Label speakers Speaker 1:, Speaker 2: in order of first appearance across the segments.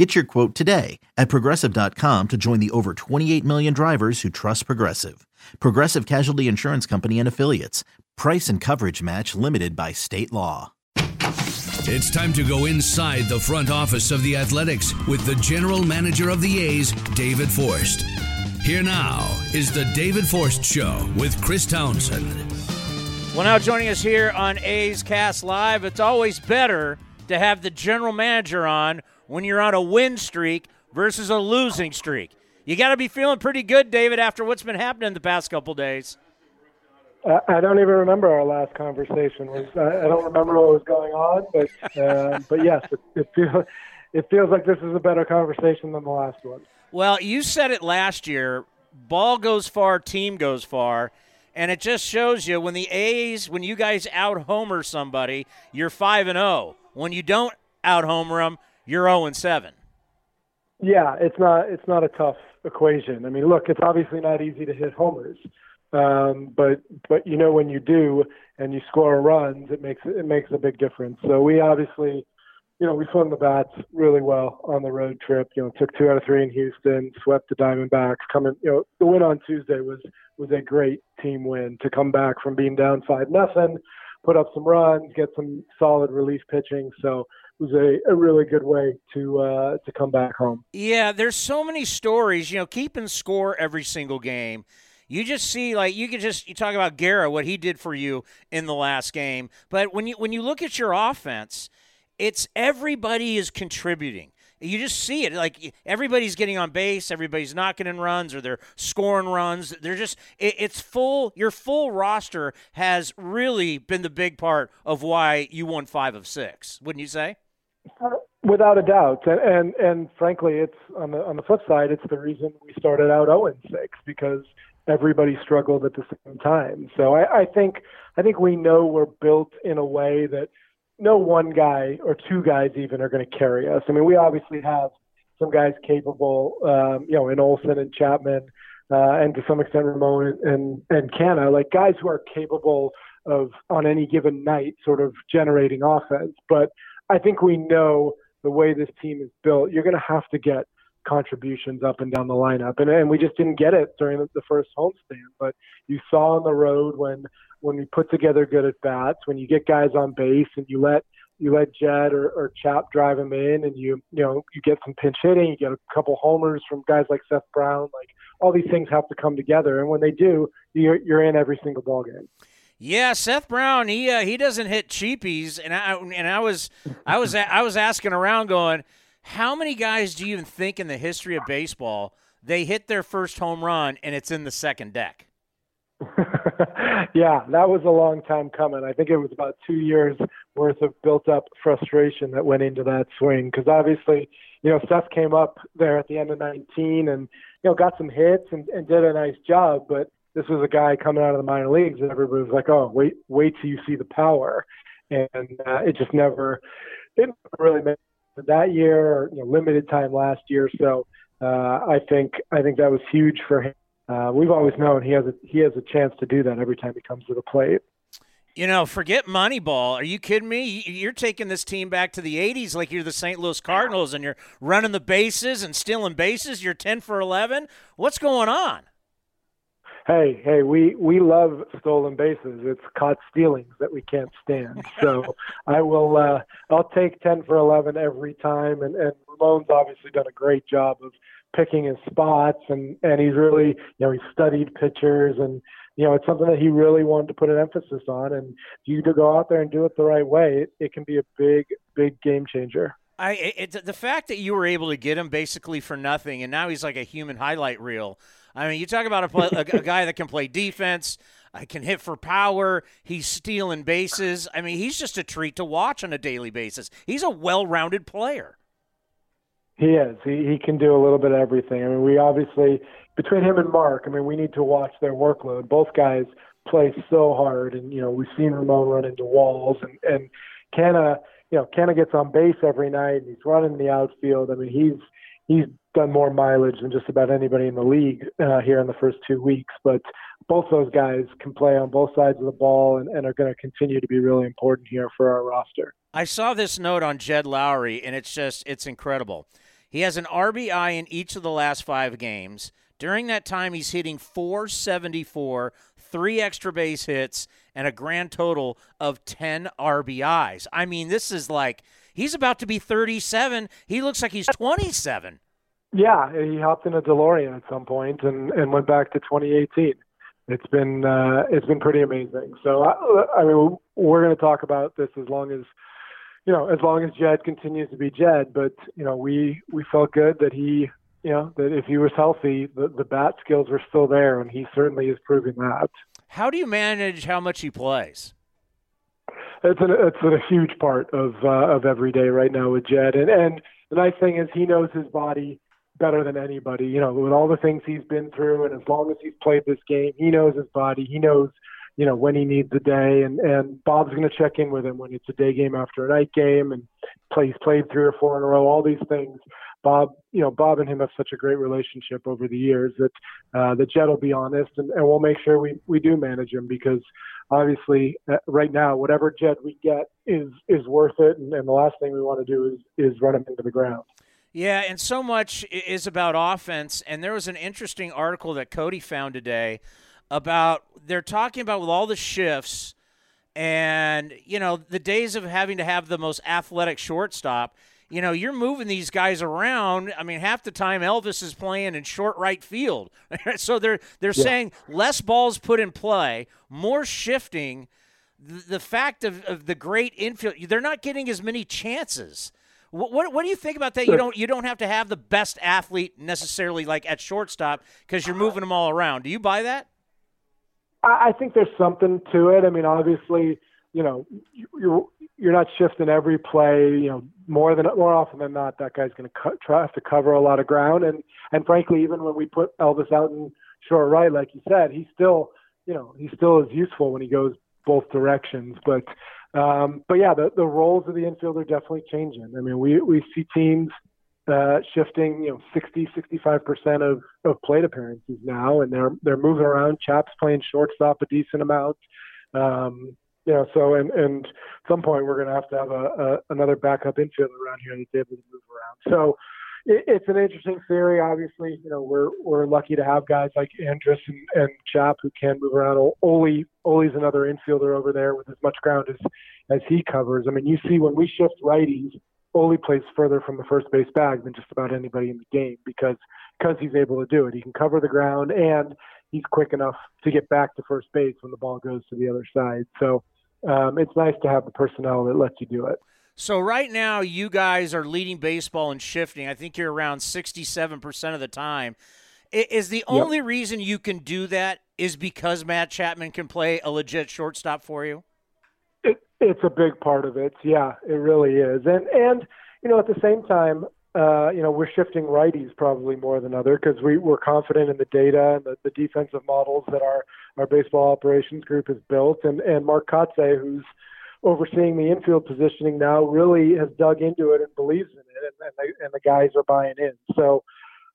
Speaker 1: Get your quote today at progressive.com to join the over 28 million drivers who trust Progressive. Progressive Casualty Insurance Company and Affiliates. Price and coverage match limited by state law.
Speaker 2: It's time to go inside the front office of the Athletics with the general manager of the A's, David Forst. Here now is the David Forst Show with Chris Townsend.
Speaker 3: Well, now joining us here on A's Cast Live, it's always better to have the general manager on when you're on a win streak versus a losing streak. You got to be feeling pretty good, David, after what's been happening the past couple days.
Speaker 4: I don't even remember our last conversation. I don't remember what was going on, but uh, but yes, it, it feels it feels like this is a better conversation than the last one.
Speaker 3: Well, you said it last year. Ball goes far, team goes far, and it just shows you when the A's, when you guys out homer somebody, you're five and zero. Oh. When you don't out homer them, you're zero oh and seven.
Speaker 4: Yeah, it's not it's not a tough equation. I mean, look, it's obviously not easy to hit homers. Um, but but you know when you do and you score runs, it makes it makes a big difference. So we obviously, you know, we swung the bats really well on the road trip. You know, took two out of three in Houston, swept the Diamondbacks. Coming, you know, the win on Tuesday was was a great team win to come back from being down five nothing, put up some runs, get some solid relief pitching. So it was a, a really good way to uh, to come back home.
Speaker 3: Yeah, there's so many stories. You know, keeping score every single game you just see like you could just you talk about Guerra what he did for you in the last game, but when you when you look at your offense, it's everybody is contributing. You just see it like everybody's getting on base, everybody's knocking in runs, or they're scoring runs. They're just it, it's full. Your full roster has really been the big part of why you won five of six. Wouldn't you say?
Speaker 4: Without a doubt, and, and and frankly, it's on the on the flip side, it's the reason we started out 0 6 because everybody struggled at the same time. So I, I think I think we know we're built in a way that no one guy or two guys even are going to carry us. I mean, we obviously have some guys capable, um, you know, in Olson and Chapman, uh, and to some extent Ramon and and Canha, like guys who are capable of on any given night sort of generating offense. But I think we know the way this team is built, you're going to have to get contributions up and down the lineup, and and we just didn't get it during the, the first homestand. But you saw on the road when when we put together good at bats, when you get guys on base and you let you let Jed or, or Chap drive them in, and you you know you get some pinch hitting, you get a couple homers from guys like Seth Brown. Like all these things have to come together, and when they do, you're you're in every single ball game.
Speaker 3: Yeah, Seth Brown, he uh, he doesn't hit cheapies, and I and I was I was I was asking around, going, how many guys do you even think in the history of baseball they hit their first home run and it's in the second deck?
Speaker 4: yeah, that was a long time coming. I think it was about two years worth of built up frustration that went into that swing because obviously, you know, Seth came up there at the end of 19 and, you know, got some hits and, and did a nice job. But this was a guy coming out of the minor leagues and everybody was like, oh, wait, wait till you see the power. And uh, it just never, it really made that year, or you know, limited time last year. So uh, I think I think that was huge for him. Uh, we've always known he has a, he has a chance to do that every time he comes to the plate.
Speaker 3: You know, forget Moneyball. Are you kidding me? You're taking this team back to the 80s like you're the St. Louis Cardinals and you're running the bases and stealing bases. You're 10 for 11. What's going on?
Speaker 4: hey, hey, we we love stolen bases. It's caught stealings that we can't stand. So I will uh I'll take ten for eleven every time and, and Ramon's obviously done a great job of picking his spots and, and he's really you know, he studied pitchers and you know, it's something that he really wanted to put an emphasis on and you to go out there and do it the right way, it, it can be a big, big game changer.
Speaker 3: I it, the fact that you were able to get him basically for nothing, and now he's like a human highlight reel. I mean, you talk about a, a, a guy that can play defense, uh, can hit for power. He's stealing bases. I mean, he's just a treat to watch on a daily basis. He's a well-rounded player.
Speaker 4: He is. He he can do a little bit of everything. I mean, we obviously between him and Mark, I mean, we need to watch their workload. Both guys play so hard, and you know we've seen Ramon run into walls, and and Canha, you know, Canha gets on base every night. And he's running the outfield. I mean, he's he's done more mileage than just about anybody in the league uh, here in the first two weeks. But both those guys can play on both sides of the ball and, and are going to continue to be really important here for our roster.
Speaker 3: I saw this note on Jed Lowrie, and it's just it's incredible. He has an RBI in each of the last five games. During that time, he's hitting 474, three extra base hits, and a grand total of 10 RBIs. I mean, this is like he's about to be 37. He looks like he's 27.
Speaker 4: Yeah, he hopped in a DeLorean at some point and, and went back to 2018. It's been uh, it's been pretty amazing. So I, I mean, we're going to talk about this as long as you know, as long as Jed continues to be Jed. But you know, we we felt good that he, you know, that if he was healthy, the the bat skills were still there, and he certainly is proving that.
Speaker 3: How do you manage how much he plays?
Speaker 4: It's a it's a huge part of uh, of every day right now with Jed, and and the nice thing is he knows his body better than anybody. You know, with all the things he's been through, and as long as he's played this game, he knows his body. He knows you know when he needs a day and and Bob's going to check in with him when it's a day game after a night game and plays played three or four in a row all these things Bob you know Bob and him have such a great relationship over the years that uh, that Jed will be honest and, and we'll make sure we we do manage him because obviously uh, right now whatever Jed we get is is worth it and, and the last thing we want to do is is run him into the ground.
Speaker 3: Yeah, and so much is about offense. And there was an interesting article that Cody found today about they're talking about with all the shifts and you know the days of having to have the most athletic shortstop you know you're moving these guys around i mean half the time elvis is playing in short right field so they're they're yeah. saying less balls put in play more shifting the, the fact of, of the great infield they're not getting as many chances what, what, what do you think about that? You don't you don't have to have the best athlete necessarily like at shortstop because you're uh, moving them all around. Do you buy that?
Speaker 4: I think there's something to it. I mean, obviously, you know, you're you're not shifting every play. You know, more than more often than not, that guy's going to try to cover a lot of ground. And and frankly, even when we put Elvis out in short right, like you said, he's still, you know, he still is useful when he goes both directions. But um, but yeah, the the roles of the infield are definitely changing. I mean, we we see teams uh, shifting, you know, 60, 65 percent of of plate appearances now, and they're they're moving around. Chap's playing shortstop a decent amount. Um, you know, so and and at some point we're going to have to have a, a another backup infielder around here that's able to move around. So it, it's an interesting theory. Obviously, you know, we're we're lucky to have guys like Andrus and, and Chap who can move around. Ole Ole's another infielder over there with as much ground as as he covers. I mean, you see when we shift righties Ole plays further from the first base bag than just about anybody in the game because because he's able to do it. He can cover the ground and he's quick enough to get back to first base when the ball goes to the other side. So um, it's nice to have the personnel that lets you do it.
Speaker 3: So right now, you guys are leading baseball and shifting. I think you're around 67% of the time. Is the only yep. reason you can do that is because Matt Chapman can play a legit shortstop for you?
Speaker 4: It's a big part of it. Yeah, it really is. And and you know at the same time, uh, you know we're shifting righties probably more than other because we we're confident in the data and the, the defensive models that our our baseball operations group has built. And and Mark Kotsay, who's overseeing the infield positioning now, really has dug into it and believes in it, and, and, the, and the guys are buying in. So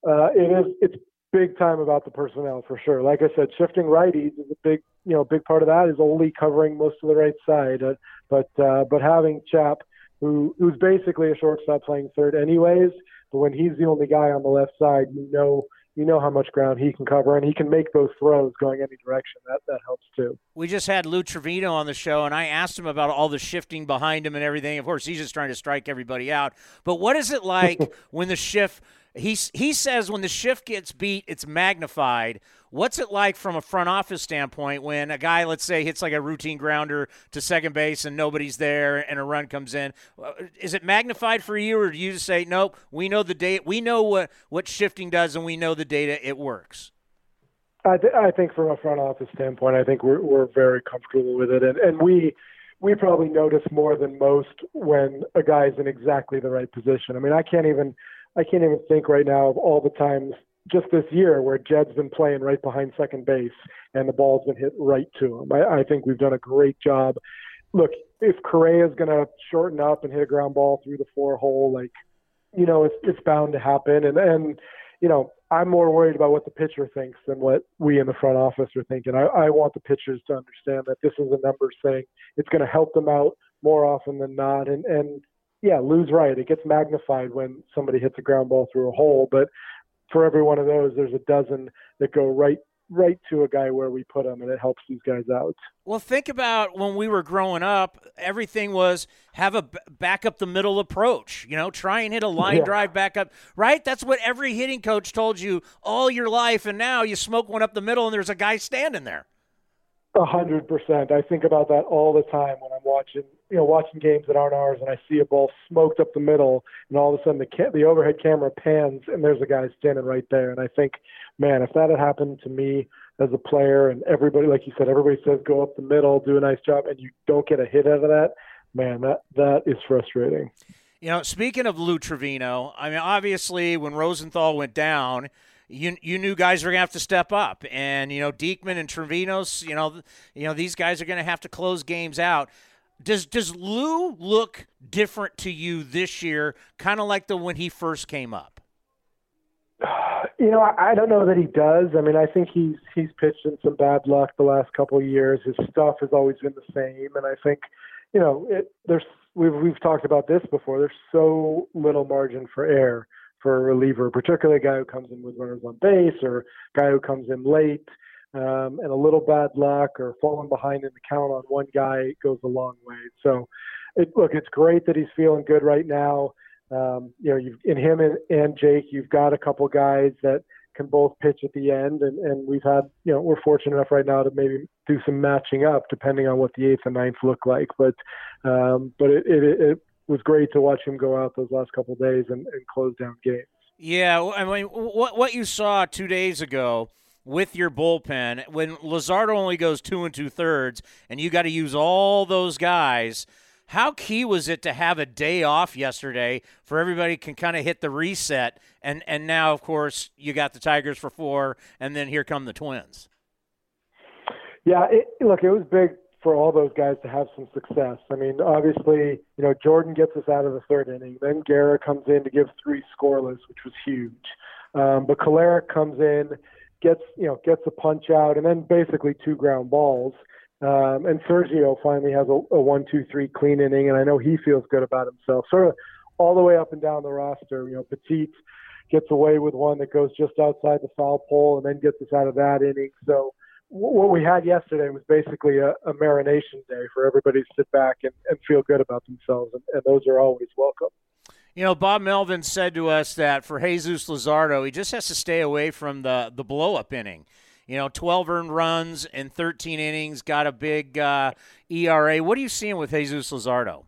Speaker 4: uh, it is it's big time about the personnel for sure. Like I said, shifting righties is a big you know big part of that is only covering most of the right side. Uh, but uh, but having Chap, who who's basically a shortstop playing third anyways, but when he's the only guy on the left side, you know you know how much ground he can cover, and he can make those throws going any direction. That that helps too.
Speaker 3: We just had Lou Trivino on the show, and I asked him about all the shifting behind him and everything. Of course, he's just trying to strike everybody out. But what is it like when the shift? He he says when the shift gets beat, it's magnified. What's it like from a front office standpoint when a guy, let's say, hits like a routine grounder to second base and nobody's there and a run comes in? Uh, is it magnified for you, or do you just say, nope, we know the data, we know what, what shifting does, and we know the data, it works?
Speaker 4: I, th- I think from a front office standpoint, I think we're, we're very comfortable with it. And, and we, we probably notice more than most when a guy's in exactly the right position. I mean, I can't even, I can't even think right now of all the times just this year where Jed's been playing right behind second base and the ball's been hit right to him. I, I think we've done a great job. Look, if Correa is going to shorten up and hit a ground ball through the four hole, like, you know, it's, it's bound to happen. And, and, you know, I'm more worried about what the pitcher thinks than what we in the front office are thinking. I, I want the pitchers to understand that this is a numbers thing. It's going to help them out more often than not. And, and yeah, Lou's right. It gets magnified when somebody hits a ground ball through a hole, but for every one of those, there's a dozen that go right right to a guy where we put him, and it helps these guys out.
Speaker 3: Well, think about when we were growing up. Everything was have a back up the middle approach. You know, try and hit a line yeah. drive back up. Right? That's what every hitting coach told you all your life, and now you smoke one up the middle, and there's a guy standing there.
Speaker 4: A hundred percent. I think about that all the time when I'm watching, you know, watching games that aren't ours, and I see a ball smoked up the middle, and all of a sudden the ca- the overhead camera pans, and there's a guy standing right there. And I think, man, if that had happened to me as a player, and everybody, like you said, everybody says go up the middle, do a nice job, and you don't get a hit out of that, man, that that is frustrating.
Speaker 3: You know, speaking of Lou Trivino, I mean, obviously when Rosenthal went down you you knew guys were gonna have to step up, and you know Diekman and Trivino's, you know, you know these guys are gonna have to close games out. Does does Lou look different to you this year, kind of like the when he first came up?
Speaker 4: You know, I, I don't know that he does. I mean, I think he's he's pitched in some bad luck the last couple of years. His stuff has always been the same, and I think, you know, it, there's we've we've talked about this before. There's so little margin for error for a reliever, particularly a guy who comes in with runners on base or a guy who comes in late um, and a little bad luck or falling behind in the count on one guy goes a long way. So, it, look, it's great that he's feeling good right now. Um, you know, you've, in him and, and Jake, you've got a couple guys that can both pitch at the end, and, and we've had, you know, we're fortunate enough right now to maybe do some matching up depending on what the eighth and ninth look like. But, um, but it, it, it was great to watch him go out those last couple days and, and close down games.
Speaker 3: Yeah, I mean, what what you saw two days ago with your bullpen when Luzardo only goes two and two thirds, and you got to use all those guys. How key was it to have a day off yesterday for everybody can kind of hit the reset, and and now of course you got the Tigers for four, and then here come the Twins.
Speaker 4: Yeah, it, look, it was big for all those guys to have some success. I mean, obviously, you know, Jordan gets us out of the third inning. Then Guerra comes in to give three scoreless, which was huge. Um, but Kolarek comes in, gets you know gets a punch out, and then basically two ground balls. Um, and Sergio finally has a, a one, two, three clean inning, and I know he feels good about himself. Sort of all the way up and down the roster. You know, Petit gets away with one that goes just outside the foul pole, and then gets us out of that inning. So what we had yesterday was basically a, a marination day for everybody to sit back and, and feel good about themselves, and, and those are always welcome.
Speaker 3: You know, Bob Melvin said to us that for Jesus Luzardo, he just has to stay away from the the blow up inning. You know, 12 earned runs in 13 innings, got a big uh, ERA. What are you seeing with Jesus Luzardo?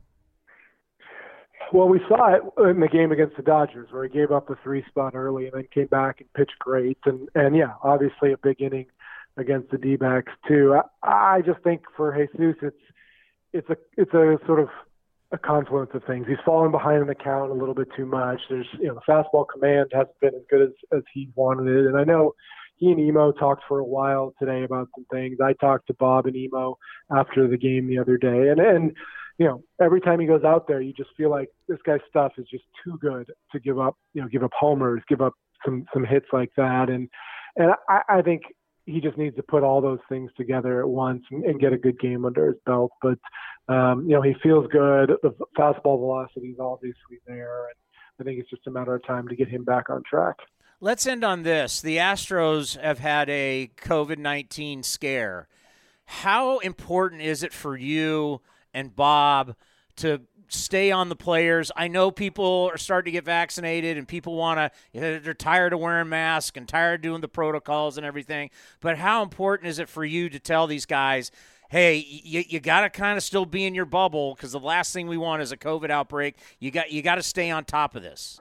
Speaker 4: Well, we saw it in the game against the Dodgers, where he gave up a three spot early and then came back and pitched great. And and yeah, obviously a big inning against the D-backs too. I, I just think for Jesus, it's it's a it's a sort of a confluence of things. He's fallen behind in the count a little bit too much. There's you know the fastball command hasn't been as good as as he wanted it, and I know he and Emo talked for a while today about some things. I talked to Bob and Emo after the game the other day, and and you know every time he goes out there, you just feel like this guy's stuff is just too good to give up. You know, give up homers, give up some some hits like that, and and I, I think he just needs to put all those things together at once and, and get a good game under his belt. But um, you know, he feels good. The fastball velocity is obviously there, and I think it's just a matter of time to get him back on track.
Speaker 3: Let's end on this. The Astros have had a COVID 19 scare. How important is it for you and Bob to stay on the players. I know people are starting to get vaccinated and people want to, they're tired of wearing masks and tired of doing the protocols and everything. But how important is it for you to tell these guys, hey, you, you got to kind of still be in your bubble because the last thing we want is a COVID outbreak. You got you got to stay on top of this.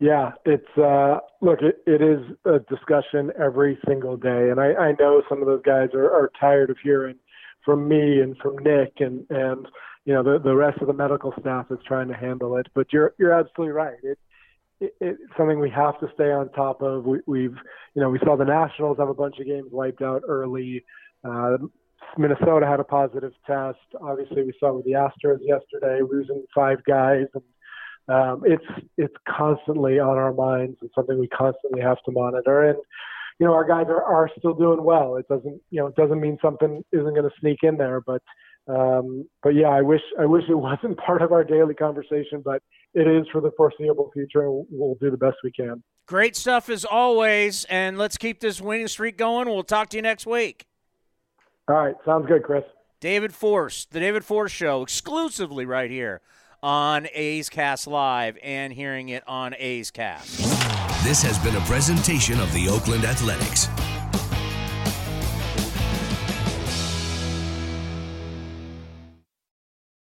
Speaker 4: Yeah, it's uh, look, it, it is a discussion every single day, and I, I know some of those guys are, are tired of hearing from me and from Nick and and you know the the rest of the medical staff is trying to handle it. But you're you're absolutely right. It it, it's something we have to stay on top of. We, we've, you know, we saw the Nationals have a bunch of games wiped out early. Uh, Minnesota had a positive test. Obviously, we saw with the Astros yesterday, losing five guys, and um, it's it's constantly on our minds and something we constantly have to monitor. And you know, our guys are, are still doing well. It doesn't, you know, it doesn't mean something isn't going to sneak in there, but um, but yeah, I wish I wish it wasn't part of our daily conversation, but it is for the foreseeable future, and we'll do the best we can.
Speaker 3: Great stuff as always, and let's keep this winning streak going. We'll talk to you next week.
Speaker 4: All right, sounds good, Chris.
Speaker 3: David Forst, the David Forst Show, exclusively right here on A's Cast Live and hearing it on A's Cast.
Speaker 2: This has been a presentation of the Oakland Athletics.